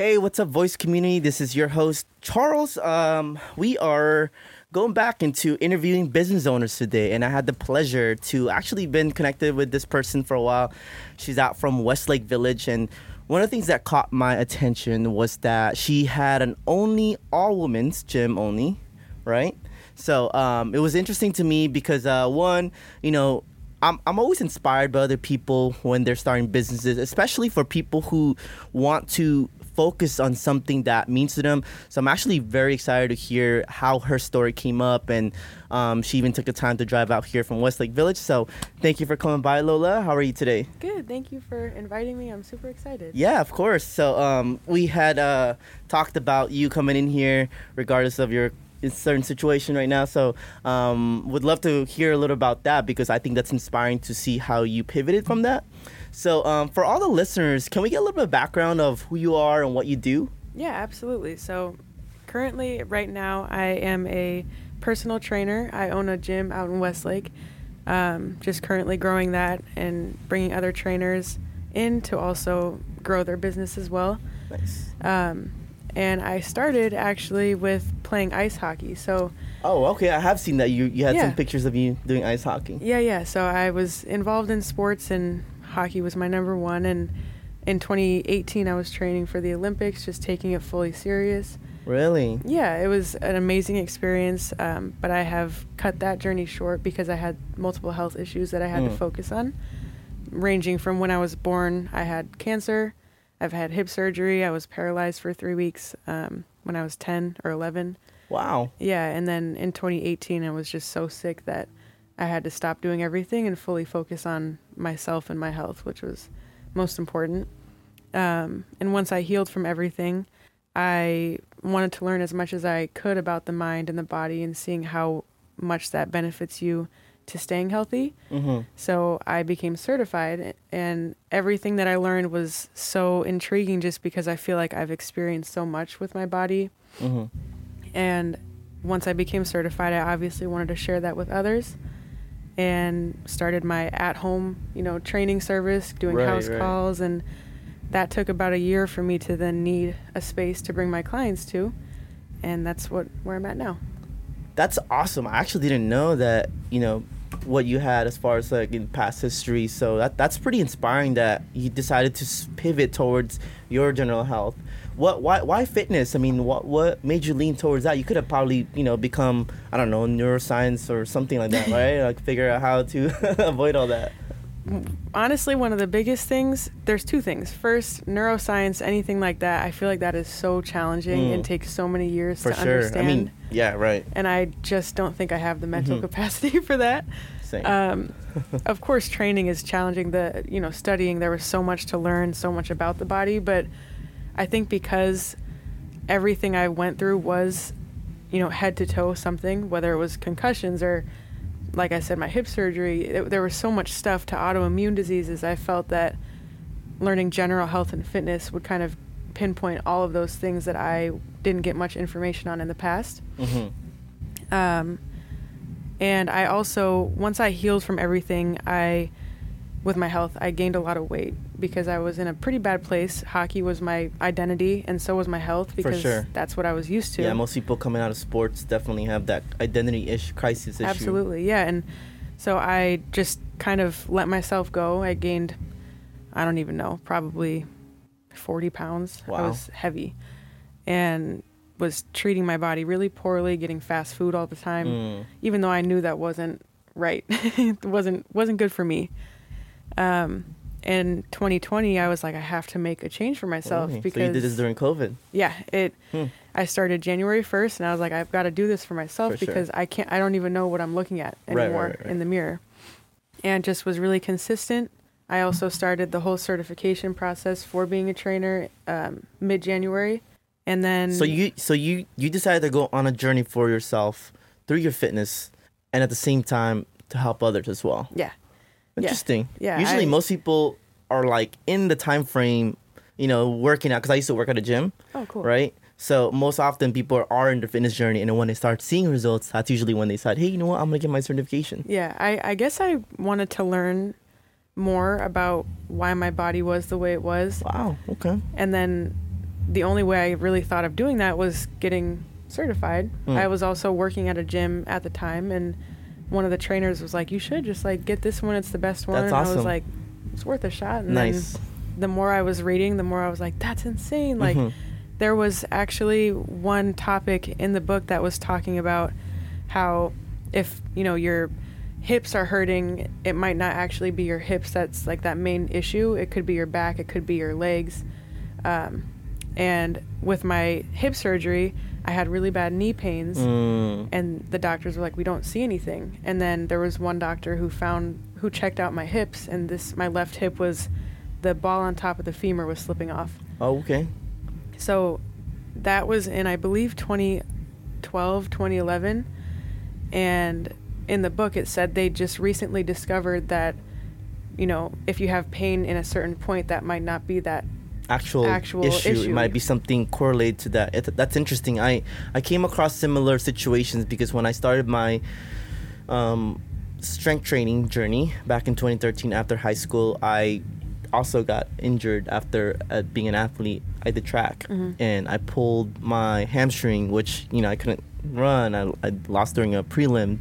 Hey, what's up, voice community? This is your host, Charles. Um, we are going back into interviewing business owners today, and I had the pleasure to actually been connected with this person for a while. She's out from Westlake Village, and one of the things that caught my attention was that she had an only all women's gym only, right? So um, it was interesting to me because uh, one, you know, I'm, I'm always inspired by other people when they're starting businesses, especially for people who want to focus on something that means to them. So I'm actually very excited to hear how her story came up, and um, she even took the time to drive out here from Westlake Village. So thank you for coming by, Lola. How are you today? Good. Thank you for inviting me. I'm super excited. Yeah, of course. So um, we had uh, talked about you coming in here, regardless of your certain situation right now. So um, would love to hear a little about that because I think that's inspiring to see how you pivoted from that. So, um, for all the listeners, can we get a little bit of background of who you are and what you do? Yeah, absolutely. So, currently, right now, I am a personal trainer. I own a gym out in Westlake. Um, just currently growing that and bringing other trainers in to also grow their business as well. Nice. Um, and I started actually with playing ice hockey. So. Oh, okay. I have seen that you you had Yeah. some pictures of you doing ice hockey. Yeah, yeah. So I was involved in sports, and hockey was my number one. And in 2018, I was training for the Olympics, just taking it fully serious. Really? Yeah, it was an amazing experience, um, but I have cut that journey short because I had multiple health issues that I had to Mm. focus on, ranging from when I was born, I had cancer, I've had hip surgery, I was paralyzed for three weeks um, when I was 10 or 11. Wow. Yeah, and then in 2018, I was just so sick that I had to stop doing everything and fully focus on myself and my health, which was most important. Um, and once I healed from everything, I wanted to learn as much as I could about the mind and the body and seeing how much that benefits you to staying healthy. Mm-hmm. So I became certified, and everything that I learned was so intriguing just because I feel like I've experienced so much with my body Mm-hmm. and once I became certified, I obviously wanted to share that with others and started my at home, you know, training service, doing Right, house right. calls. And that took about a year for me to then need a space to bring my clients to. And that's what where I'm at now. That's awesome. I actually didn't know that, you know, what you had as far as like in past history. So that that's pretty inspiring that you decided to pivot towards your general health. What why why fitness? I mean, what what made you lean towards that? You could have probably, you know, become I don't know, neuroscience or something like that, right? like figure out how to avoid all that. Honestly, one of the biggest things, there's two things. First, neuroscience, anything like that, I feel like that is so challenging Mm. and takes so many years For to sure. understand. I mean, yeah, right. and I just don't think I have the mental Mhm. capacity for that. Same. Um, of course, training is challenging. The you know studying there was so much to learn, so much about the body. But I think because everything I went through was, you know, head to toe something, whether it was concussions or, like I said, my hip surgery. It, there was so much stuff to autoimmune diseases. I felt that learning general health and fitness would kind of pinpoint all of those things that I didn't get much information on in the past. hmm Um, and I also, once I healed from everything, I, with my health, I gained a lot of weight because I was in a pretty bad place. Hockey was my identity, and so was my health because sure. that's what I was used to. Yeah, most people coming out of sports definitely have that identity ish crisis issue. Absolutely, yeah. And so I just kind of let myself go. I gained, I don't even know, probably 40 pounds. I was heavy and was treating my body really poorly, getting fast food all the time. Mm. even though I knew that wasn't right. it wasn't wasn't good for me. Um, in 2020, I was like, I have to make a change for myself Really? because so you did this during COVID. yeah, it. Hmm. I started January 1st, and I was like, I've got to do this for myself For sure. because I can't. I don't even know what I'm looking at Right, right, anymore right, right. in the mirror, and just was really consistent. I also started the whole certification process for being a trainer um, mid January, and then So you so you you decided to go on a journey for yourself through your fitness and at the same time to help others as well. yeah Interesting. Yeah, Usually I- most people are like in the time frame, you know, working out cuz I used to work at a gym, oh cool right? So most often people are in their fitness journey and then when they start seeing results, that's usually when they decide, "Hey, you know what? I'm going to get my certification." Yeah, I, I guess I wanted to learn more about why my body was the way it was. Wow. Okay. And then the only way I really thought of doing that was getting certified. Mm. I was also working at a gym at the time, and one of the trainers was like, "You should just like get this one. It's the best one." That's and I was like, "It's worth a shot." And Nice. then the more I was reading, the more I was like, "That's insane!" Like Mhm. there was actually one topic in the book that was talking about how if you know your hips are hurting it might not actually be your hips that's like that main issue it could be your back it could be your legs um, and with my hip surgery i had really bad knee pains Mm. and the doctors were like we don't see anything and then there was one doctor who found who checked out my hips and this my left hip was the ball on top of the femur was slipping off Oh, okay. so that was in, I believe, 2012, 2011. And in the book, it said they just recently discovered that, you know, if you have pain in a certain point, that might not be that. Actual, Actual issue. It might be something correlated to that. It, that's interesting. I I came across similar situations because when I started my um, strength training journey back in 2013 after high school, I also got injured after uh, being an athlete. I did track Mhm. and I pulled my hamstring, which you know I couldn't run. I, I lost during a prelim,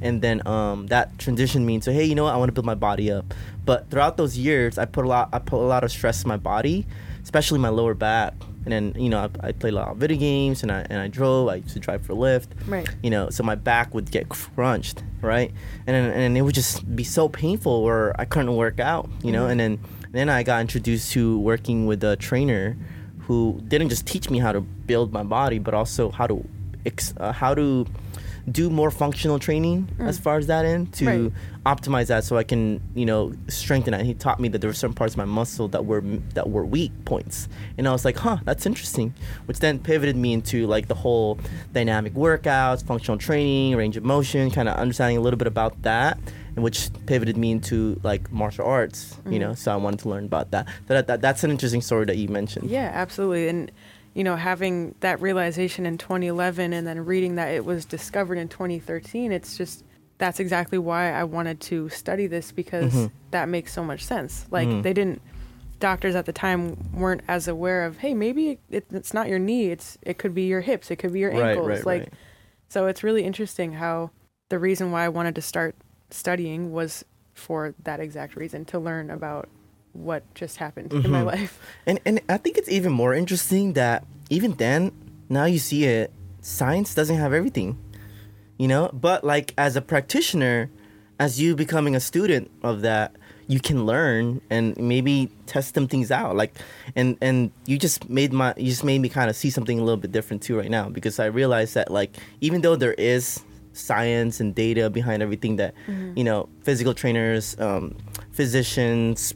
and then um, that transitioned me into hey, you know what? I want to build my body up. But throughout those years, I put a lot. I put a lot of stress in my body, especially my lower back. And then you know I, I played a lot of video games and I and I drove. I used to drive for Lyft Right. you know so my back would get crunched right and then, and it would just be so painful where i couldn't work out you know Mhm. and then then i got introduced to working with a trainer who didn't just teach me how to build my body but also how to ex- uh, how to do more functional training as Mm. far as that end to Right. optimize that so I can you know strengthen it. He taught me that there were certain parts of my muscle that were that were weak points, and I was like, huh, that's interesting. Which then pivoted me into like the whole dynamic workouts, functional training, range of motion, kind of understanding a little bit about that, and which pivoted me into like martial arts. You Mhm. know, so I wanted to learn about that. That, that that's an interesting story that you mentioned. Yeah, absolutely. And, you know, having that realization in 2011 and then reading that it was discovered in 2013, it's just, that's exactly why I wanted to study this because Mhm. that makes so much sense. Like, Mhm. they didn't, doctors at the time weren't as aware of, hey, maybe it, it's not your knee, it's, it could be your hips, it could be your Right, ankles. right, like, right. so it's really interesting how the reason why I wanted to start studying was for that exact reason to learn about what just happened in my Mhm. life. And and I think it's even more interesting that even then, now you see it, science doesn't have everything. You know? But like as a practitioner, as you becoming a student of that, you can learn and maybe test some things out. Like and and you just made my you just made me kind of see something a little bit different too right now because I realized that like even though there is science and data behind everything that you know physical trainers um, physicians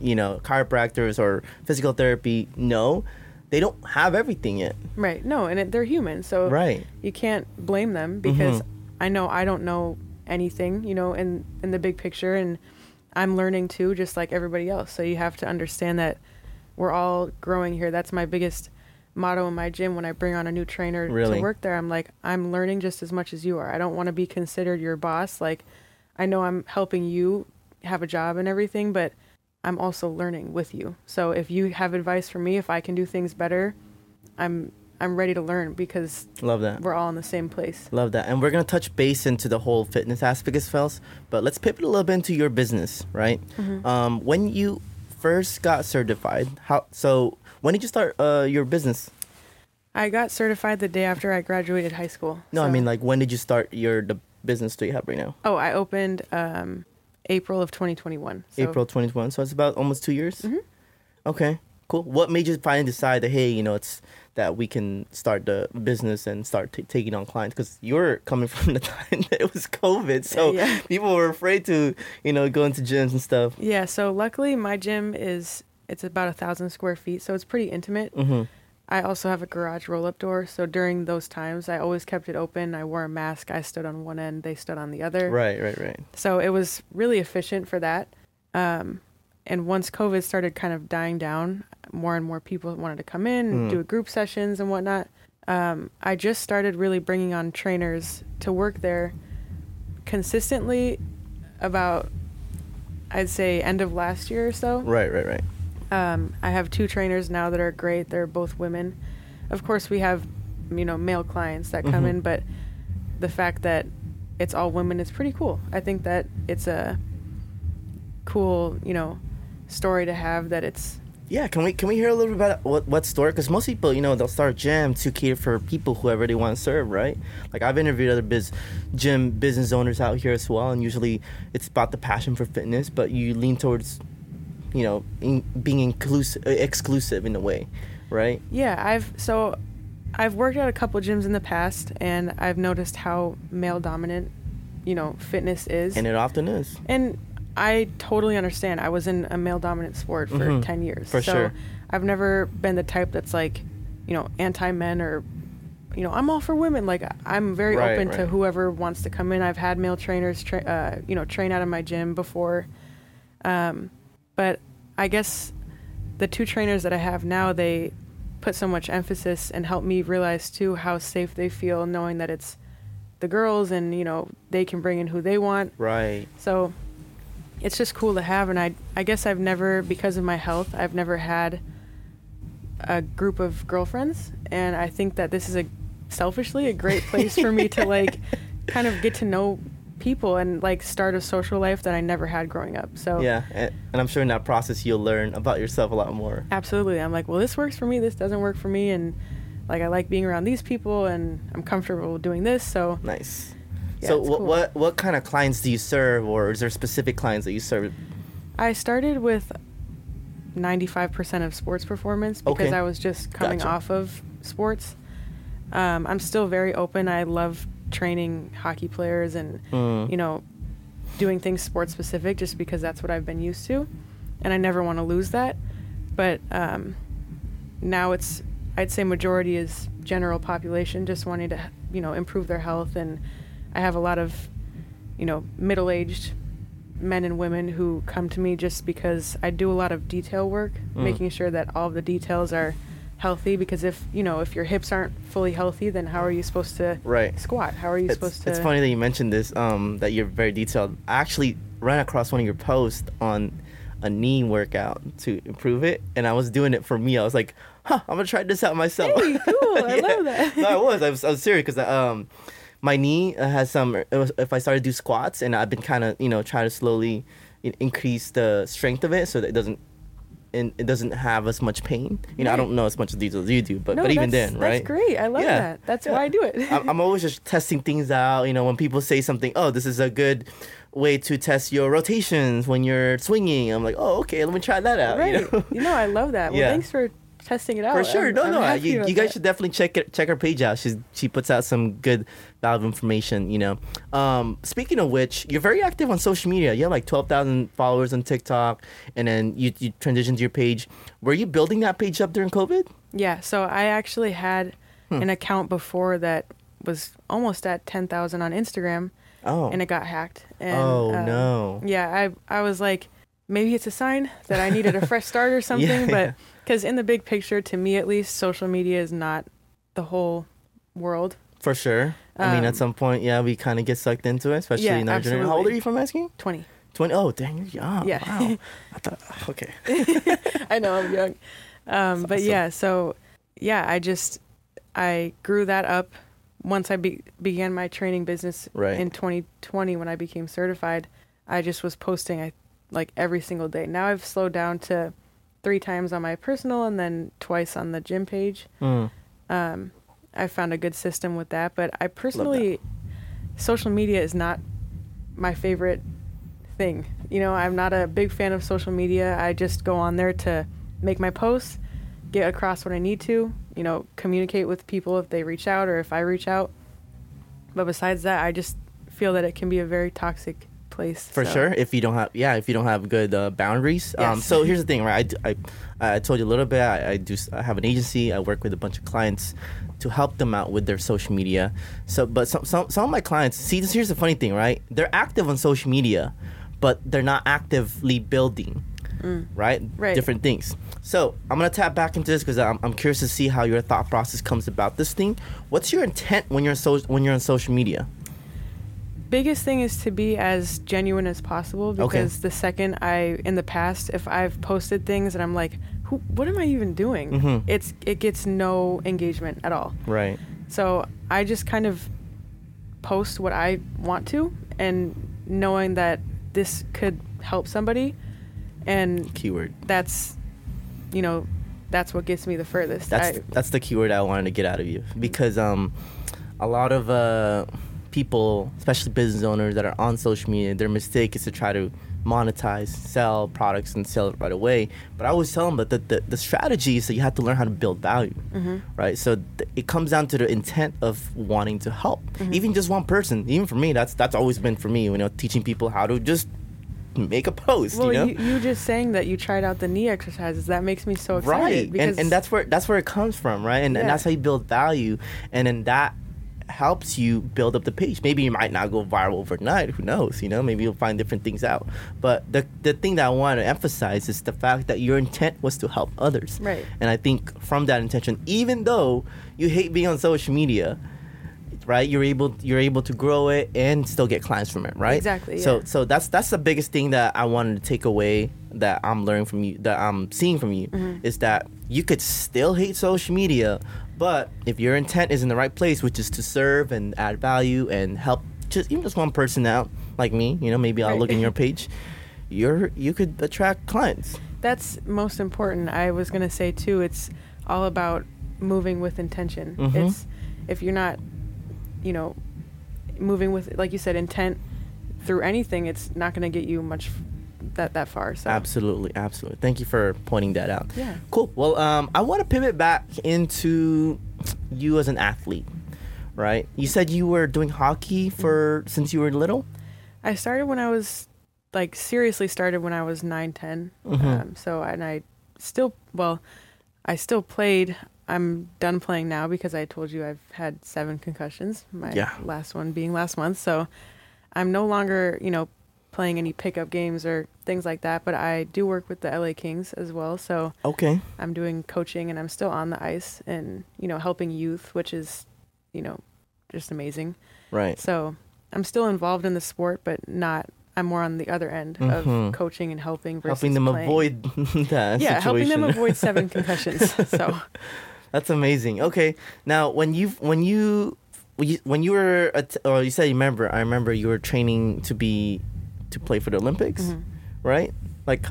you know chiropractors or physical therapy know they don't have everything yet Right. No, and it, they're human, so right you can't blame them because Mhm. I know I don't know anything, you know, in in the big picture, and I'm learning too, just like everybody else. So you have to understand that we're all growing here. That's my biggest motto in my gym when I bring on a new trainer Really? to work there. I'm like, I'm learning just as much as you are. I don't want to be considered your boss. Like, I know I'm helping you have a job and everything, but I'm also learning with you. So if you have advice for me, if I can do things better, I'm I'm ready to learn because love that we're all in the same place. love that and we're gonna touch base into the whole fitness aspect as well but let's pivot a little bit into your business right Mm-hmm. um, when you first got certified how so when did you start uh, your business I got certified the day after I graduated high school. no i mean like when did you start your the business that you have right now Oh, I opened um, April of 2021. So, April 2021. So it's about almost two years. Mhm. Okay, cool. What made you finally decide that hey, you know, it's that we can start the business and start t- taking on clients? Because you're coming from the time that it was COVID, so Yeah. people were afraid to, you know, go into gyms and stuff. Yeah. So luckily, my gym is it's about a thousand square feet, so it's pretty intimate. Mm-hmm. I also have a garage roll-up door, so during those times, I always kept it open. I wore a mask. I stood on one end. They stood on the other. Right, right, right. So it was really efficient for that. Um, and once COVID started kind of dying down, more and more people wanted to come in and Mm. do group sessions and whatnot. Um, I just started really bringing on trainers to work there consistently about, I'd say, end of last year or so. Right, right, right. Um, I have two trainers now that are great. They're both women. Of course, we have, you know, male clients that come Mhm. in, but the fact that it's all women is pretty cool. I think that it's a cool, you know, story to have that it's Yeah, can we can we hear a little bit about what what store? Because most people, you know, they'll start a gym to cater for people whoever they want to serve, right? Like I've interviewed other biz gym business owners out here as well, and usually it's about the passion for fitness, but you lean towards, you know, in, being inclusive, exclusive in a way, right? Yeah, I've so I've worked at a couple gyms in the past and I've noticed how male dominant, you know, fitness is. And it often is. And I totally understand. I was in a male dominant sport for Mhm. 10 years. For so sure. I've never been the type that's like, you know, anti men or you know, I'm all for women. Like I'm very Right, open to whoever wants to come in. I've had male trainers, tra- uh, you know, train out of my gym before. Um, but I guess the two trainers that I have now, they put so much emphasis and help me realize too how safe they feel knowing that it's the girls and you know they can bring in who they want. Right. So it's just cool to have and I I guess I've never because of my health, I've never had a group of girlfriends and I think that this is a selfishly a great place for me to like kind of get to know people and like start a social life that I never had growing up. So Yeah, and, and I'm sure in that process you'll learn about yourself a lot more. Absolutely. I'm like, well, this works for me. This doesn't work for me. And like, I like being around these people and I'm comfortable doing this. So Nice. Yeah, so what cool. what what kind of clients do you serve, or is there specific clients that you serve? I started with 95% of sports performance because Okay. I was just coming Gotcha. off of sports. Um, I'm still very open. I love training hockey players and, Mm. you know, doing things sports specific just because that's what I've been used to. And I never want to lose that. But um, now it's, I'd say majority is general population just wanting to, you know, improve their health. And I have a lot of, you know, middle aged men and women who come to me just because I do a lot of detail work, Mm. making sure that all of the details are healthy. Because if, you know, if your hips aren't fully healthy, then how are you supposed to Right. squat? How are you It's, supposed to? it's funny that you mentioned this. Um, that you're very detailed. I actually ran across one of your posts on a knee workout to improve it, and I was doing it for me. I was like, "Huh, I'm gonna try this out myself." Hey, cool. I love that. no, I was. I was. I was serious because um, my knee has some. It was, if I started to do squats, and I've been kind of you know trying to slowly increase the strength of it so that it doesn't. And it doesn't have as much pain. You know, I don't know as much detail as you do, but no, but even then, right? That's great. I love Yeah. that. That's Yeah. why I do it. I'm, I'm always just testing things out. You know, when people say something, oh, this is a good way to test your rotations when you're swinging. I'm like, oh, okay, let me try that out. right. You know? I love that. Well, Yeah. thanks for testing it out. For sure. I'm- no, I'm no. You, you guys that. should definitely check it, check her page out. She's she puts out some good valuable information. You know. Um, speaking of which, you're very active on social media. You have like twelve thousand followers on TikTok, and then you you transitioned to your page. Were you building that page up during COVID? Yeah, so I actually had Hmm. an account before that was almost at 10,000 on Instagram Oh. and it got hacked. And, oh um, no. Yeah, I I was like maybe it's a sign that I needed a fresh start or something, Yeah, but cuz in the big picture to me at least social media is not the whole world. For sure. I mean, Um, at some point, yeah, we kind of get sucked into it, especially Yeah, in our generation. How old are you from asking? 20. 20. Oh, dang, you're young. Yeah. Wow. I thought, okay. I know I'm young. Um, but awesome. yeah, so yeah, I just I grew that up once I be- began my training business Right. in 2020 when I became certified. I just was posting I like every single day. Now I've slowed down to three times on my personal and then twice on the gym page. Mm. Um, I found a good system with that, but I personally, social media is not my favorite thing. You know, I'm not a big fan of social media. I just go on there to make my posts, get across what I need to, you know, communicate with people if they reach out or if I reach out. But besides that, I just feel that it can be a very toxic place. For so- sure. If you don't have, yeah, if you don't have good uh, boundaries. Um, so here's the thing, right? I, I, I told you a little bit. I, I do. I have an agency. I work with a bunch of clients to help them out with their social media. So, but some some some of my clients. See, this here's the funny thing, right? They're active on social media, but they're not actively building. Right? Mm. Right. Different things. So I'm gonna tap back into this because I'm, I'm curious to see how your thought process comes about this thing. What's your intent when you're so when you're on social media? Biggest thing is to be as genuine as possible Okay. because the second I in the past if I've posted things and I'm like who what am I even doing Mhm. it's it gets no engagement at all Right. so I just kind of post what I want to and knowing that this could help somebody and Keyword. that's you know that's what gets me the furthest That's I, that's the keyword I wanted to get out of you because um, a lot of uh, people, especially business owners that are on social media, their mistake is to try to monetize, sell products, and sell it right away. But I always tell them that the, the, the strategy is that you have to learn how to build value, Mm-hmm. right? So th- it comes down to the intent of wanting to help, Mm-hmm. even just one person. Even for me, that's that's always been for me. You know, teaching people how to just make a post. well you know, you, you just saying that you tried out the knee exercises that makes me so excited right because and, and that's where that's where it comes from right and, and that's how you build value and then that helps you build up the page maybe you might not go viral overnight who knows you know maybe you'll find different things out but the the thing that i want to emphasize is the fact that your intent was to help others Right. and i think from that intention even though you hate being on social media right you're able you're able to grow it and still get clients from it right Exactly, so yeah. so that's that's the biggest thing that I wanted to take away that I'm learning from you that I'm seeing from you Mm-hmm. is that you could still hate social media, but if your intent is in the right place, which is to serve and add value and help just even just one person out like me, you know, maybe I'll Right. look in your page, you're you could attract clients. that's most important i was going to say too it's all about moving with intention Mhm. it's if you're not you know moving with like you said intent through anything it's not going to get you much that that far so Absolutely, absolutely. Thank you for pointing that out. Yeah. Cool. Well, um, I want to pivot back into you as an athlete, right? You said you were doing hockey for since you were little. i started when i was like seriously started when i was 9 10 Mhm. um, so and i still well i still played i'm done playing now because i told you i've had seven concussions my Yeah. last one being last month so i'm no longer you know playing any pickup games or things like that but i do work with the la kings as well so Okay. i'm doing coaching and i'm still on the ice and you know helping youth which is you know just amazing Right. so I'm still involved in the sport, but not. I'm more on the other end Mhm. of coaching and helping versus Helping them playing. avoid that Yeah, helping them avoid seven concussions. So That's amazing. Okay. Now, when you when you when you, were at, or you said you remember, I remember you were training to be to play for the Olympics, Mhm. right? Like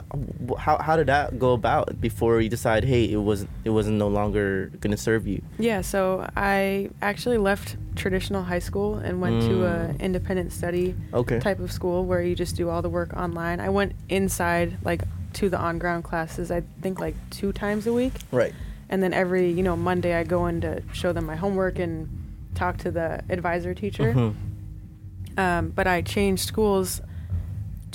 how how did that go about before you decide, hey, it was it wasn't no longer gonna serve you? yeah, so I actually left traditional high school and went to a Mm. independent study Okay. type of school where you just do all the work online. I went inside like to the on ground classes. I think like two times a week. Right. and then every you know monday i go in to show them my homework and talk to the advisor teacher Mhm. um, but i changed schools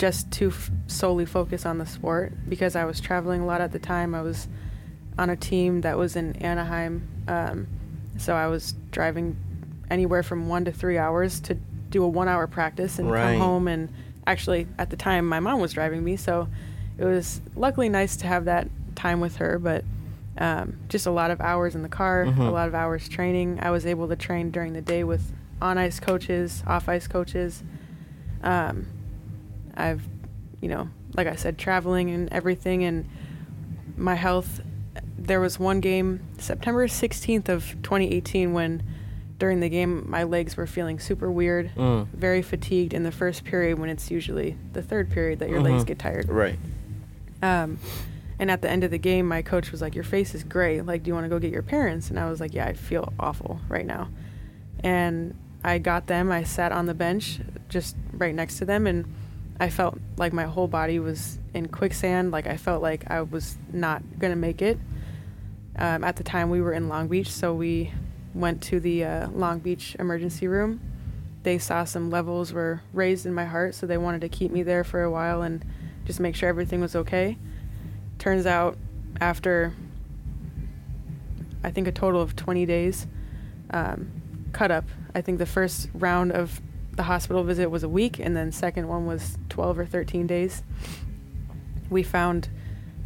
just to f- solely focus on the sport because i was traveling a lot at the time i was on a team that was in anaheim um, so i was driving anywhere from one to three hours to do a one hour practice and Right. come home and actually at the time my mom was driving me so it was luckily nice to have that time with her but um, just a lot of hours in the car Mhm. a lot of hours training i was able to train during the day with on ice coaches off ice coaches um, i've you know like i said traveling and everything and my health there was one game september 16th of 2018 when during the game my legs were feeling super weird Mm. very fatigued in the first period when it's usually the third period that your legs Mhm. get tired Right. um, and at the end of the game, my coach was like, "Your face is gray. Like, do you want to go get your parents?" And I was like, "Yeah, I feel awful right now." And I got them. I sat on the bench, just right next to them, and I felt like my whole body was in quicksand. Like I felt like I was not gonna make it. Um, at the time, we were in Long Beach, so we went to the uh, Long Beach emergency room. They saw some levels were raised in my heart, so they wanted to keep me there for a while and just make sure everything was okay. Turns out, after I think a total of 20 days, um, cut up. I think the first round of the hospital visit was a week, and then second one was 12 or 13 days. We found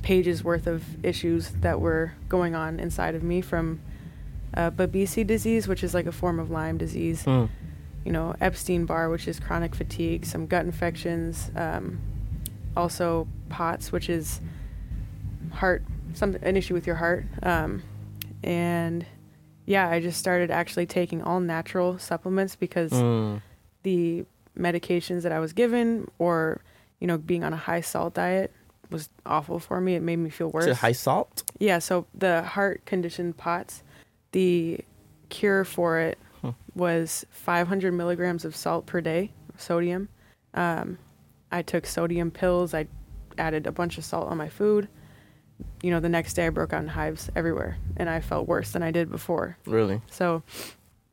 pages worth of issues that were going on inside of me from uh, Babesia disease, which is like a form of Lyme disease, Mm. you know, Epstein Barr, which is chronic fatigue, some gut infections, um, also POTS, which is heart, some an issue with your heart, um, and yeah, I just started actually taking all natural supplements because Mm. The medications that I was given, or you know, being on a high salt diet, was awful for me. It made me feel worse. High salt? Yeah, so the heart condition POTS, the cure for it Hmm. was 500 milligrams of salt per day, sodium. Um, I took sodium pills. I added a bunch of salt on my food. You know, the next day I broke out in hives everywhere, and I felt worse than I did before. Really? So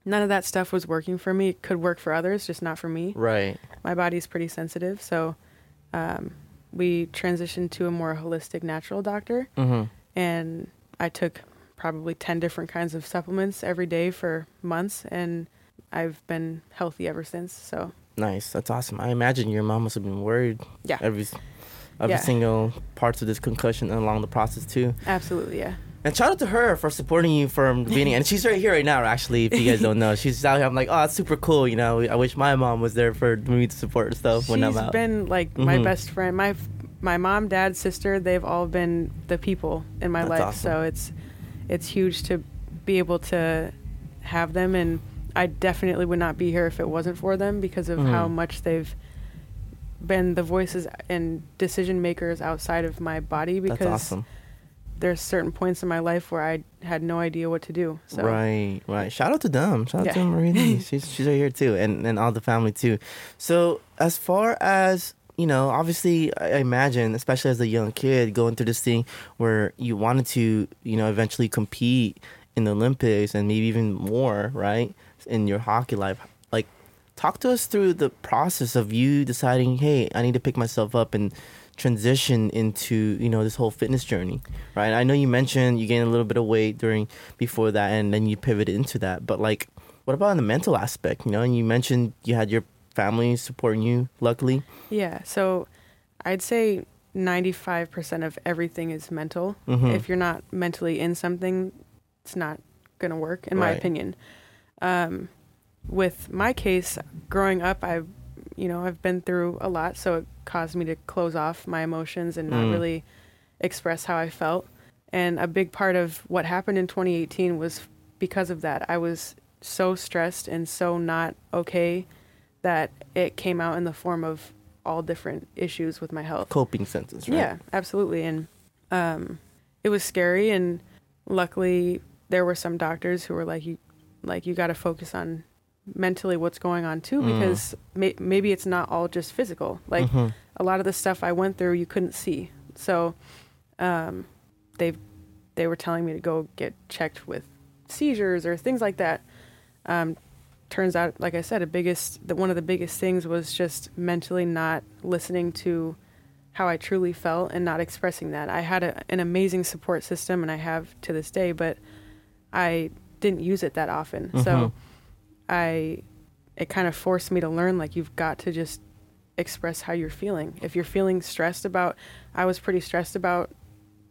none of that stuff was working for me. It could work for others, just not for me. Right. My body's pretty sensitive, so um, we transitioned to a more holistic natural doctor Mm-hmm. and I took probably 10 different kinds of supplements every day for months and I've been healthy ever since. So, Nice. That's awesome. I imagine your mom must have been worried yeah. every every Yeah. single parts of this concussion along the process too. Absolutely, yeah. And shout out to her for supporting you from the beginning. And she's right here right now, actually, if you guys don't know. She's out here. I'm like, oh, that's super cool. You know, I wish my mom was there for me to support and stuff when I'm She's out. been like my Mhm. best friend. My my mom, dad, sister, they've all been the people in my That's life. awesome. So it's it's huge to be able to have them and I definitely would not be here if it wasn't for them because of how Mhm. much they've been the voices and decision makers outside of my body because that's awesome. There's certain points in my life where I had no idea what to do. So Right, right. Shout out to them. Shout out to Marie. She's she's right here too, and and all the family too. So as far as you know, obviously, I imagine, especially as a young kid, going through this thing where you wanted to, you know, eventually compete in the Olympics and maybe even more, right, in your hockey life. Like, talk to us through the process of you deciding, hey, I need to pick myself up and transition into you know this whole fitness journey right i know you mentioned you gained a little bit of weight during before that and then you pivoted into that but like what about in the mental aspect you know and you mentioned you had your family supporting you luckily Yeah. So I'd say 95% of everything is mental. Mhm. If you're not mentally in something, it's not going to work, in my opinion. Um, with my case, growing up, I've, you know, I've been through a lot. So it caused me to close off my emotions and not Mm. really express how I felt. And a big part of what happened in 2018 was because of that. I was so stressed and so not okay that it came out in the form of all different issues with my health. coping senses, right Yeah, absolutely. And um, it was scary. And luckily, there were some doctors who were like, "You, like, you got to focus on mentally what's going on too, Mm. because may- maybe it's not all just physical. Like Mhm. A lot of the stuff I went through, you couldn't see. So, um, they they were telling me to go get checked with seizures or things like that. Um, turns out, like I said, a biggest the, one of the biggest things was just mentally not listening to how I truly felt and not expressing that. I had a, an amazing support system, and I have to this day, but I didn't use it that often. Mhm. So I it kind of forced me to learn like you've got to just express how you're feeling. If you're feeling stressed about I was pretty stressed about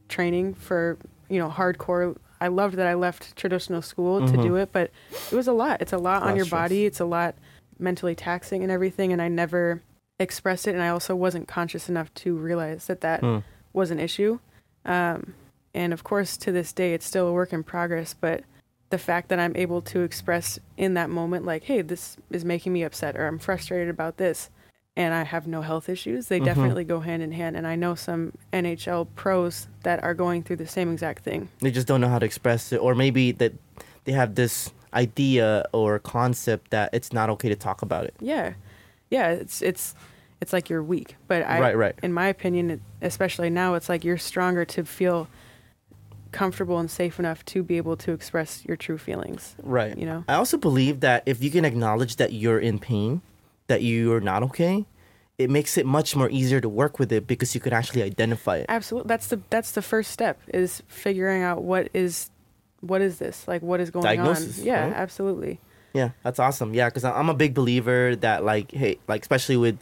training for, you know, hardcore I loved that I left traditional school to Mhm. do it, but it was a lot. It's a lot Lot on your stress. body. It's a lot mentally taxing and everything and I never expressed it and I also wasn't conscious enough to realize that that Mm. was an issue. Um, and of course, to this day, it's still a work in progress. But the fact that I'm able to express in that moment, like, hey, this is making me upset or I'm frustrated about this, and I have no health issues, they Mhm. definitely go hand in hand. And I know some NHL pros that are going through the same exact thing. they just don't know how to express it or maybe that they have this idea or concept that it's not okay to talk about it Yeah. Yeah. It's, it's, it's like you're weak. But I, right right in my opinion, it- especially now, it's like you're stronger to feel comfortable and safe enough to be able to express your true feelings. right You know? I also believe that if you can acknowledge that you're in pain, that you're not okay, it makes it much more easier to work with it because you can actually identify it. Absolutely. That's the that's the first step is figuring out what is what is this? Like what is going Diagnosis, on? Yeah, right? absolutely. Yeah, that's awesome. Yeah, because I'm a big believer that like, hey, like especially with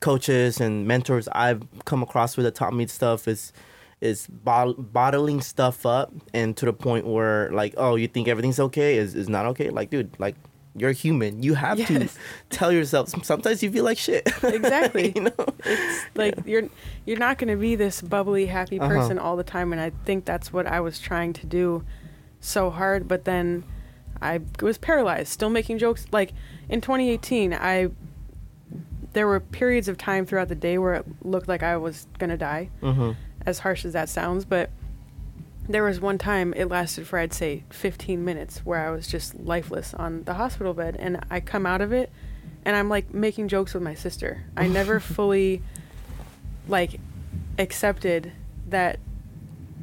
coaches and mentors I've come across with that taught me stuff is is bot- bottling stuff up and to the point where like, oh, you think everything's okay is is not okay. Like, dude, like you're human. You have to tell yourself sometimes you feel like shit. Exactly. you know? it's like you're you're not going to be this bubbly happy Uh-huh. person all the time and i think that's what i was trying to do so hard but then i was paralyzed still making jokes like in 2018 i there were periods of time throughout the day where it looked like i was going to die Mm-hmm. as harsh as that sounds but there was one time it lasted for i'd say 15 minutes where i was just lifeless on the hospital bed and i come out of it and i'm like making jokes with my sister i never fully like accepted that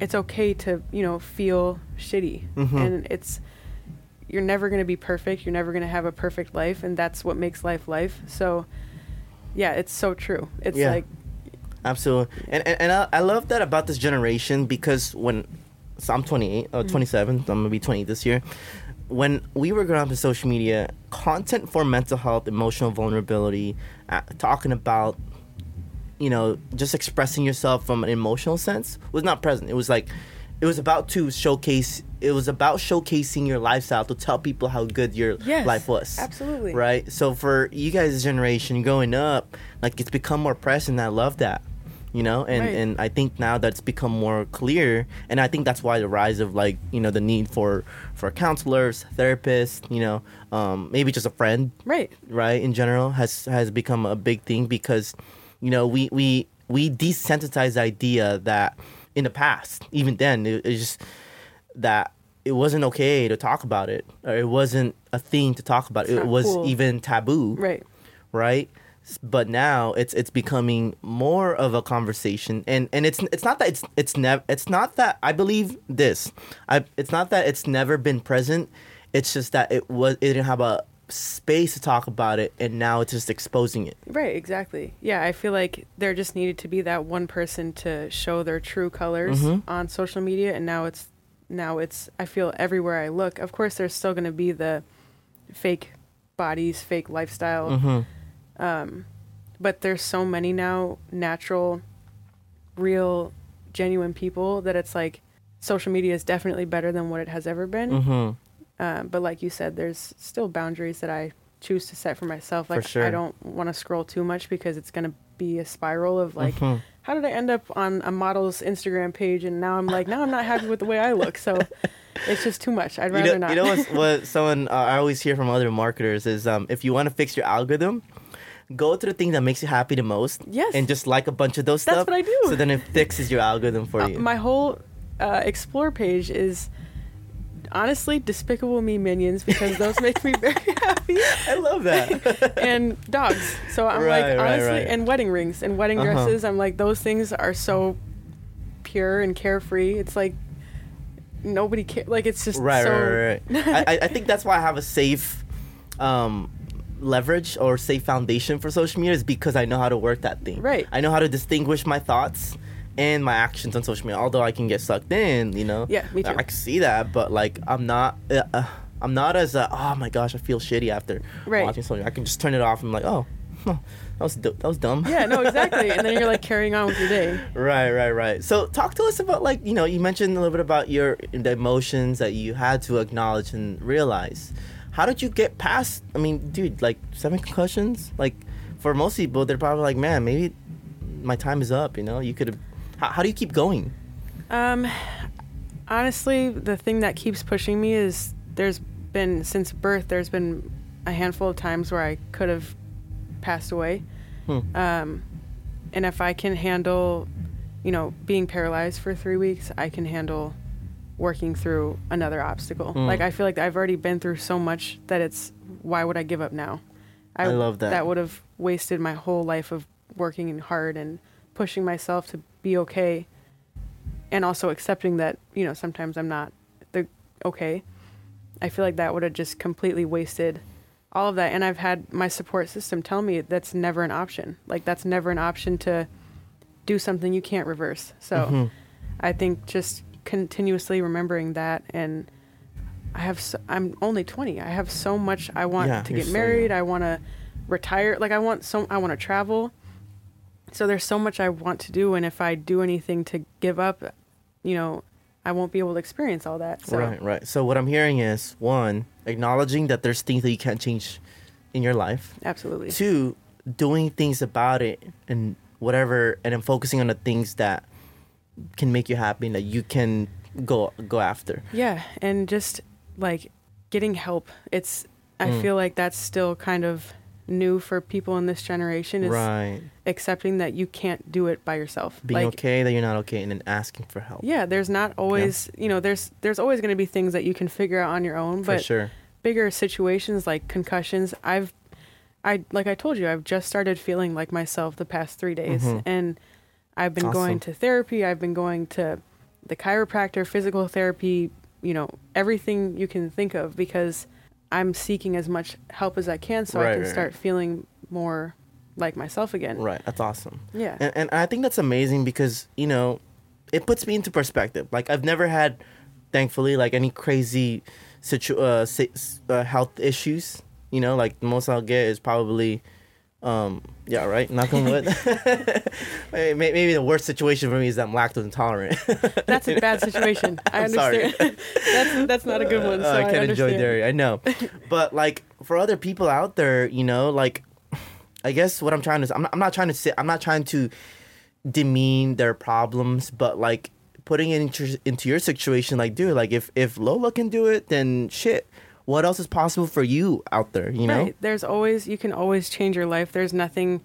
it's okay to you know feel shitty Mhm. and it's you're never going to be perfect you're never going to have a perfect life and that's what makes life life so yeah it's so true it's Yeah. like Absolutely. And and, and I, I love that about this generation because when so I'm 28, uh, 27, I'm gonna be 28 this year. When we were growing up in social media, content for mental health, emotional vulnerability, uh, talking about, you know, just expressing yourself from an emotional sense was not present. It was like, it was about to showcase. It was about showcasing your lifestyle to tell people how good your Yes, life was. absolutely. Right. So for you guys' generation growing up, like it's become more present. I love that you know? And Right. and i think now that's become more clear. And i think that's why the rise of like you know the need for for counselors therapists you know um maybe just a friend right. right in general has has become a big thing because you know we we we desensitize the idea that in the past even then it, it's just that it wasn't okay to talk about it or it wasn't a thing to talk about. It's it was cool. even taboo. Right. Right but now it's it's becoming more of a conversation and and it's it's not that it's it's never it's not that i believe this i it's not that it's never been present it's just that it was it didn't have a space to talk about it and now it's just exposing it Right, exactly. Yeah, I feel like there just needed to be that one person to show their true colors Mhm. on social media and now it's now it's I feel everywhere I look. Of course there's still going to be the fake bodies, fake lifestyle. mm-hmm. Um but there's so many now natural real genuine people that it's like social media is definitely better than what it has ever been. Mm-hmm. Um, but like you said, there's still boundaries that I choose to set for myself. For Like sure. I don't want to scroll too much because it's gonna be a spiral of like, Mhm. how did I end up on a model's Instagram page and now I'm like, now I'm not happy with the way I look. So it's just too much. I'd you rather know, not. you know what's, what someone uh, I always hear from other marketers is um, if you want to fix your algorithm, go to the thing that makes you happy the most, Yes. and just like a bunch of those That's stuff. what I do. So then it fixes your algorithm for Uh, you. my whole uh, explore page is honestly despicable me minions because those make me very happy. I love that. and dogs. So I'm Right, like honestly, right. and wedding rings and wedding Uh-huh. dresses. I'm like those things are so pure and carefree. It's like nobody care. Like it's just right, so. right, right, right. I, I- I think that's why I have a safe um, leverage or safe foundation for social media is because I know how to work that thing. Right. I know how to distinguish my thoughts and my actions on social media. Although I can get sucked in, you know. Yeah, me too. I can see that, but like I'm not. Uh, uh, I'm not as uh, oh my gosh, I feel shitty after Right. watching something. I can just turn it off. and I'm like, oh, huh, that was du- that was dumb. Yeah, no, exactly. and then you're like carrying on with your day. Right, right, right. So talk to us about like you know you mentioned a little bit about your the emotions that you had to acknowledge and realize. How did you get past? I mean, dude, like seven concussions. Like for most people, they're probably like, man, maybe my time is up. You know, you could have. How, how do you keep going? Um, honestly, the thing that keeps pushing me is there's been since birth. There's been a handful of times where I could have passed away. Hmm. Um, and if I can handle, you know, being paralyzed for three weeks, I can handle working through another obstacle. Hmm. Like I feel like I've already been through so much that it's why would I give up now? I love that. That would have wasted my whole life of working hard and pushing myself to be okay, and also accepting that you know sometimes I'm not the okay. I feel like that would have just completely wasted all of that. And I've had my support system tell me that's never an option. Like that's never an option to do something you can't reverse. So Mhm. I think just continuously remembering that and I have so, I'm only 20. I have so much I want Yeah, to get married. young. I want to retire. Like I want so I want to travel. So there's so much I want to do and if I do anything to give up, you know, I won't be able to experience all that. So Right, right. So what I'm hearing is one, acknowledging that there's things that you can't change in your life. Absolutely. Two, doing things about it and whatever, and then focusing on the things that can make you happy and that you can go go after. Yeah, and just like getting help. It's I Mm. feel like that's still kind of new for people in this generation is Right. accepting that you can't do it by yourself. Being like okay that you're not okay and then asking for help. yeah, there's not always, you know, there's there's always going to be things that you can figure out on your own, For but sure. bigger situations like concussions, I've I like I told you, I've just started feeling like myself the past 3 days Mhm. and I've been Awesome. going to therapy, I've been going to the chiropractor, physical therapy, you know, everything you can think of because I'm seeking as much help as I can so Right, I can right, start right. feeling more like myself again. Right. That's awesome. Yeah. And, and I think that's amazing because, you know, it puts me into perspective. Like, I've never had, thankfully, like any crazy situ- uh, si- uh, health issues. You know, like the most I'll get is probably, um, yeah, right? Knock on wood. May- may- Maybe the worst situation for me is that I'm lactose intolerant. That's a bad situation. I understand. that's that's not a good one. So Uh, I can't enjoy dairy. I know, but like for other people out there, you know, like I guess what I'm trying to, I'm not, I'm not trying to sit, I'm not trying to demean their problems, but like putting it into into your situation, like dude, like if if Lola can do it, then shit. What else is possible for you out there? You know, Right. There's always you can always change your life. There's nothing,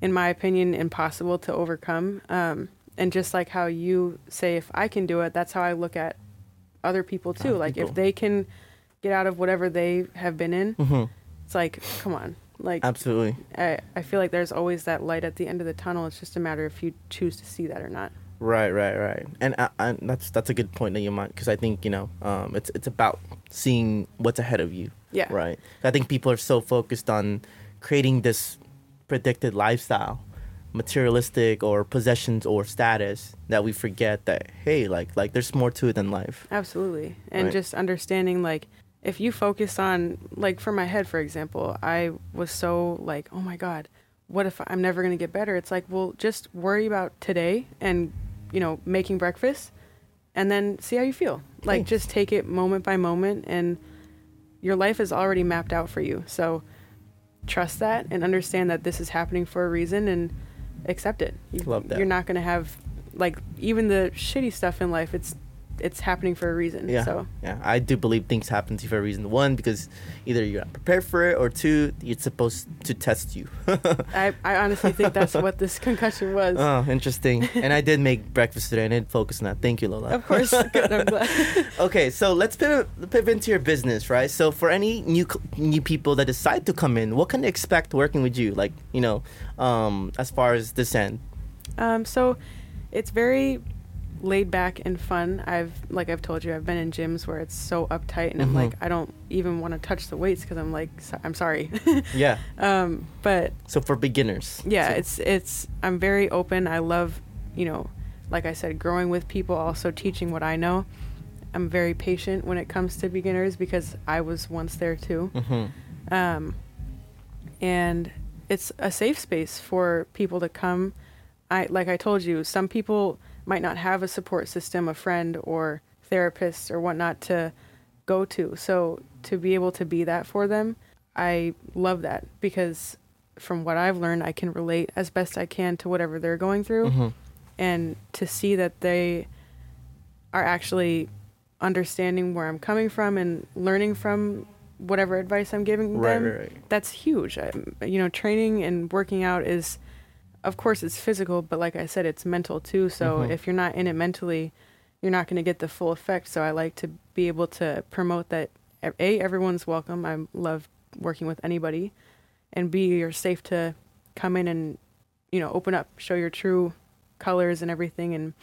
in my opinion, impossible to overcome. Um, and just like how you say, if I can do it, that's how I look at other people too. Other like people. if they can get out of whatever they have been in, hmm it's like, come on. Like absolutely. I, I feel like there's always that light at the end of the tunnel. It's just a matter if you choose to see that or not. Right, right, right, and I, I, that's that's a good point that you might because I think you know um, it's it's about seeing what's ahead of you. Yeah. Right. I think people are so focused on creating this predicted lifestyle, materialistic or possessions or status that we forget that hey, like like there's more to it than life. Absolutely. And Right. just understanding like if you focus on like for my head for example, I was so like, "Oh my god, what if I'm never going to get better?" It's like, "Well, just worry about today and, you know, making breakfast and then see how you feel." Like just take it moment by moment and your life is already mapped out for you. So trust that and understand that this is happening for a reason and accept it. You, Love that. You're not going to have like even the shitty stuff in life. It's it's happening for a reason. Yeah. So Yeah, I do believe things happen to you for a reason. One, because either you're not prepared for it, or two, it's supposed to test you. I, I honestly think that's what this concussion was. oh, interesting. and I did make breakfast today, and I did focus on that. Thank you, Lola. of course, good. I'm glad. Okay, so let's pivot, pivot into your business, right? So for any new new people that decide to come in, what can they expect working with you? Like, you know, um, as far as this end. Um, so it's very laid back and fun. I've like I've told you, I've been in gyms where it's so uptight, and I'm Mhm. like, I don't even want to touch the weights because I'm like, so, I'm sorry. Yeah. um, but So for beginners. yeah, So- it's it's I'm very open. I love, you know, like I said, growing with people, also teaching what I know. I'm very patient when it comes to beginners because I was once there too. Mhm. um, and it's a safe space for people to come. I like I told you, some people might not have a support system, a friend or therapist or whatnot to go to. So to be able to be that for them, I love that because from what I've learned, I can relate as best I can to whatever they're going through, Mhm. and to see that they are actually understanding where I'm coming from and learning from whatever advice I'm giving Right, them right, right. that's huge. I, you know, training and working out is, of course, it's physical, but like I said, it's mental too. So Mhm. if you're not in it mentally, you're not going to get the full effect. So I like to be able to promote that a everyone's welcome. I love working with anybody, and b you're safe to come in and you know open up, show your true colors and everything, and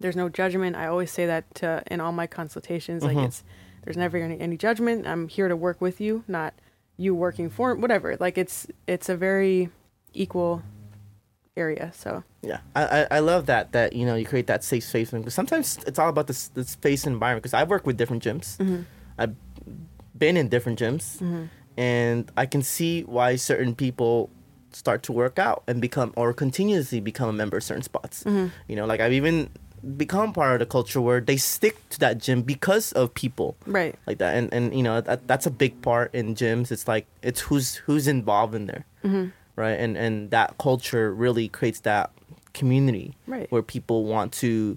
there's no judgment. I always say that to, in all my consultations. Mhm. Like it's there's never any, any judgment. I'm here to work with you, not you working for whatever. Like it's it's a very equal area. So Yeah, I, I love that that you know you create that safe space because sometimes it's all about this the space environment. Because I work with different gyms, mm-hmm. I've been in different gyms, mm-hmm. and I can see why certain people start to work out and become or continuously become a member of certain spots. Mm-hmm. You know, like I've even become part of the culture where they stick to that gym because of people Right. like that and and you know that, that's a big part in gyms it's like it's who's who's involved in there Mm-hmm. Right and and that culture really creates that community Right. where people want to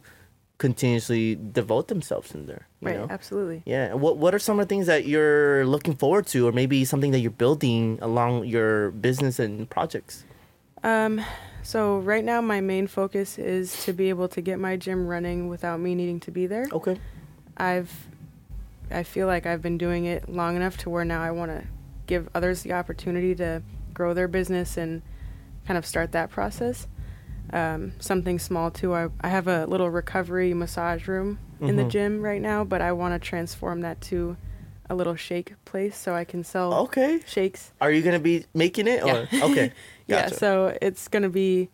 continuously devote themselves in there you Right. know? Absolutely. yeah what what are some of the things that you're looking forward to or maybe something that you're building along your business and projects Um, so right now my main focus is to be able to get my gym running without me needing to be there. okay I've I feel like I've been doing it long enough to where now I want to give others the opportunity to grow their business and kind of start that process. Um, something small too. I, I have a little recovery massage room in the Mhm. gym right now, but I want to transform that to a little shake place so I can sell okay shakes. are you gonna be making it or Yeah. okay Yeah, so it's gonna be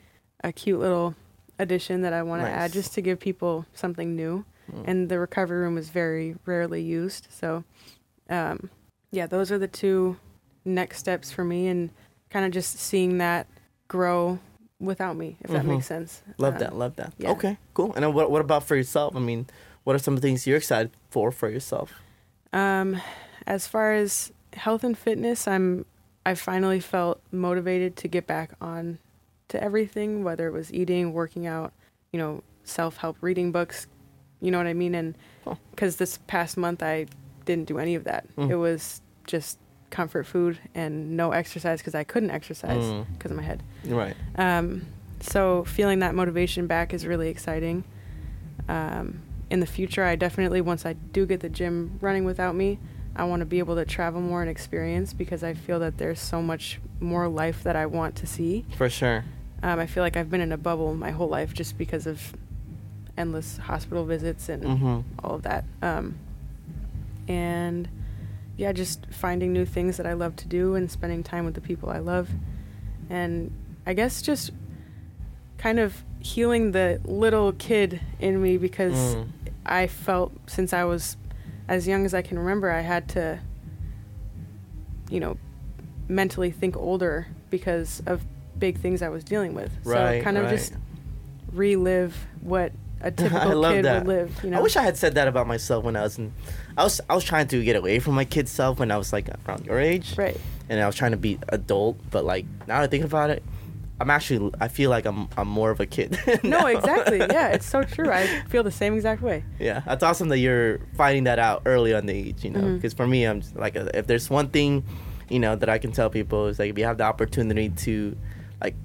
a cute little addition that I want to Nice. add just to give people something new. Mm. And the recovery room is very rarely used, so um, yeah, those are the two next steps for me, and kind of just seeing that grow without me, if that Mhm. makes sense. Love Um, that. Love that. yeah. Okay, cool. And what, what about for yourself? I mean, what are some things you're excited for for yourself? Um, as far as health and fitness, I'm I finally felt motivated to get back on to everything, whether it was eating, working out, you know, self help, reading books, you know what I mean, and because this past month I didn't do any of that. Mm. It was just comfort food and no exercise because I couldn't exercise Mm. because of my head. Right. Um, so feeling that motivation back is really exciting. Um, in the future, I definitely once I do get the gym running without me, I want to be able to travel more and experience because I feel that there's so much more life that I want to see. For sure. Um, I feel like I've been in a bubble my whole life just because of endless hospital visits and Mm-hmm. all of that. Um, and yeah, just finding new things that I love to do and spending time with the people I love. And I guess just kind of healing the little kid in me because Mm. I felt since I was as young as I can remember, I had to, you know, mentally think older because of big things I was dealing with. Right. so kind of right. just relive what a typical love kid that. would live. You know, I wish I had said that about myself when I was in. I was I was trying to get away from my kid self when I was like around your age, right. and I was trying to be adult. But like now that I think about it, I'm actually I feel like I'm I'm more of a kid. No, exactly. Yeah, it's so true. I feel the same exact way. Yeah, that's awesome that you're finding that out early on the age, you know. Mm-hmm. Because for me, I'm like, if there's one thing, you know, that I can tell people is like, if you have the opportunity to, like,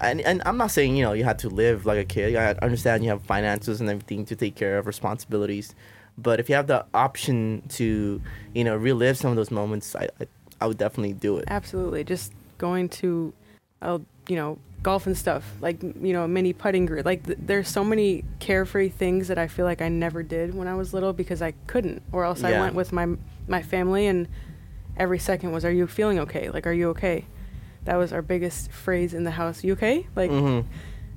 and, and I'm not saying you know you have to live like a kid. I understand you have finances and everything to take care of, responsibilities, but if you have the option to, you know, relive some of those moments, I I, I would definitely do it. Absolutely. Just going to, uh, you know, golf and stuff, like, you know, mini putting green. Like, th- there's so many carefree things that I feel like I never did when I was little because I couldn't, or else I went with my my family and every second was, "Are you feeling okay? Like, are you okay?" That was our biggest phrase in the house. You okay? Like, hmm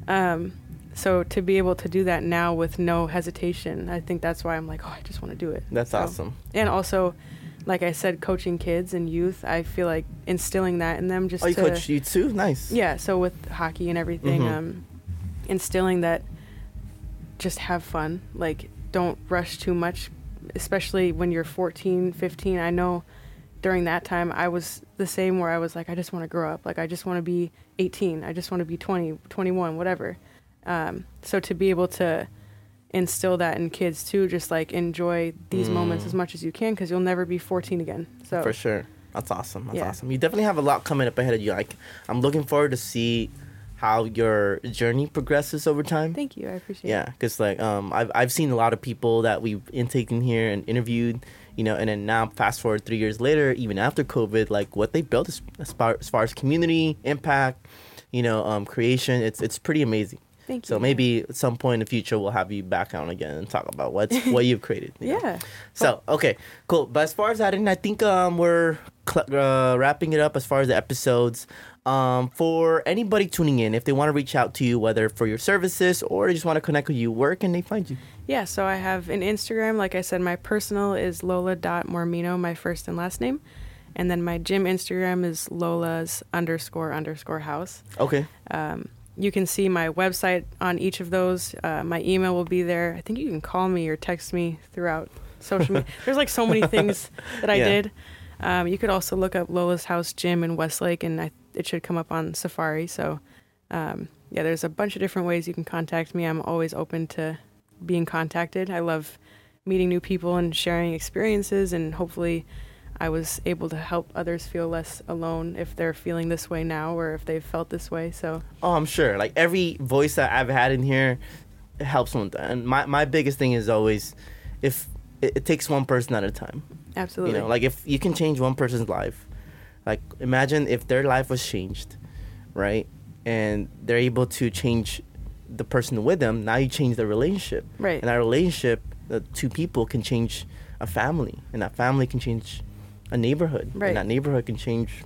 um, so to be able to do that now with no hesitation, I think that's why I'm like, oh, I just want to do it. That's So- awesome. And also, like I said, coaching kids and youth, I feel like instilling that in them just Oh, you to coach you too? Nice. yeah. So with hockey and everything, Mhm. um, instilling that just have fun. Like don't rush too much, especially when you're 14, 15. I know during that time I was the same where I was like, I just want to grow up. Like I just want to be 18. I just want to be 20, 21, whatever. Um, so to be able to instill that in kids too, just like enjoy these moments Mm. as much as you can, because you'll never be 14 again. So For sure. That's awesome. That's Yeah. awesome. You definitely have a lot coming up ahead of you. Like I'm looking forward to see how your journey progresses over time. thank you. I appreciate it Yeah, because like um, I've I've seen a lot of people that we've intaken here and interviewed, you know, and then now fast forward three years later, even after COVID, like what they built as, as, far, as far as community impact, you know, um, creation, it's it's pretty amazing. Thank you. So maybe at some point in the future we'll have you back on again and talk about what's what you've created. you know? Yeah. So okay, cool. But as far as that, and I think um, we're cl- uh, wrapping it up as far as the episodes. Um, for anybody tuning in, if they want to reach out to you, whether for your services or they just want to connect with you, where can they find you? Yeah, so I have an Instagram. Like I said, my personal is lola.mormino, my first and last name. And then my gym Instagram is lola's underscore underscore house. Okay. Um, you can see my website on each of those. Uh, my email will be there. I think you can call me or text me throughout social media. There's like so many things that I Yeah. did. Um, you could also look up Lola's House Gym in Westlake, and I, it should come up on Safari. So, um, yeah, there's a bunch of different ways you can contact me. I'm always open to being contacted. I love meeting new people and sharing experiences, and hopefully, I was able to help others feel less alone if they're feeling this way now or if they've felt this way. So, Oh, I'm sure. Like every voice that I've had in here it helps one. And my, my biggest thing is always if it, it takes one person at a time. absolutely. You know, like if you can change one person's life, like imagine if their life was changed, right? And they're able to change the person with them. Now you change the relationship. Right. And that relationship, the two people can change a family, and that family can change a neighborhood, Right. and that neighborhood can change,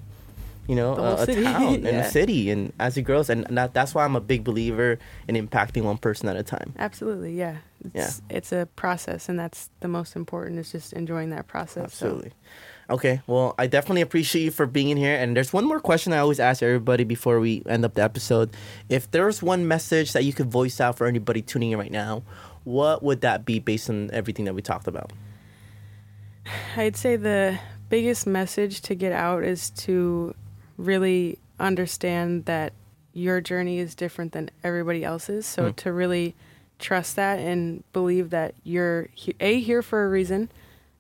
you know, a, a town and a city, and as it grows, and that, that's why I'm a big believer in impacting one person at a time. Absolutely, yeah. It's, it's a process, and that's the most important. Is just enjoying that process. so- Absolutely. Okay, well, I definitely appreciate you for being in here. And there's one more question I always ask everybody before we end up the episode. If there's one message that you could voice out for anybody tuning in right now, what would that be based on everything that we talked about? I'd say the biggest message to get out is to really understand that your journey is different than everybody else's. So Mm. to really trust that and believe that you're a here for a reason.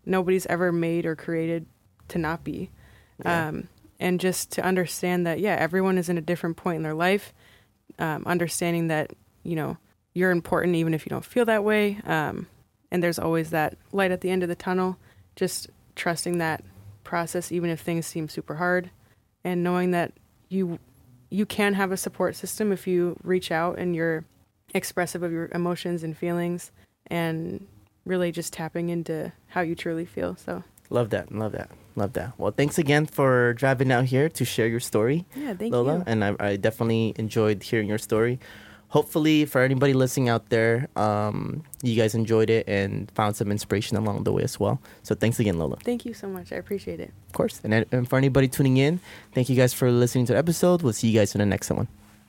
Nobody's ever made or created to not be. Yeah. Um, and just to understand that yeah, everyone is in a different point in their life. Um, understanding that you know you're important even if you don't feel that way. Um, and there's always that light at the end of the tunnel. Just trusting that process, even if things seem super hard, and knowing that you you can have a support system if you reach out and you're expressive of your emotions and feelings, and really just tapping into how you truly feel. So Love that. Love that. Love that. Well, thanks again for driving out here to share your story, yeah, thank you. Lola. you. And I, I definitely enjoyed hearing your story. Hopefully, for anybody listening out there, um, you guys enjoyed it and found some inspiration along the way as well. So, thanks again, Lola. Thank you so much. I appreciate it. Of course. And, and for anybody tuning in, thank you guys for listening to the episode. We'll see you guys in the next one.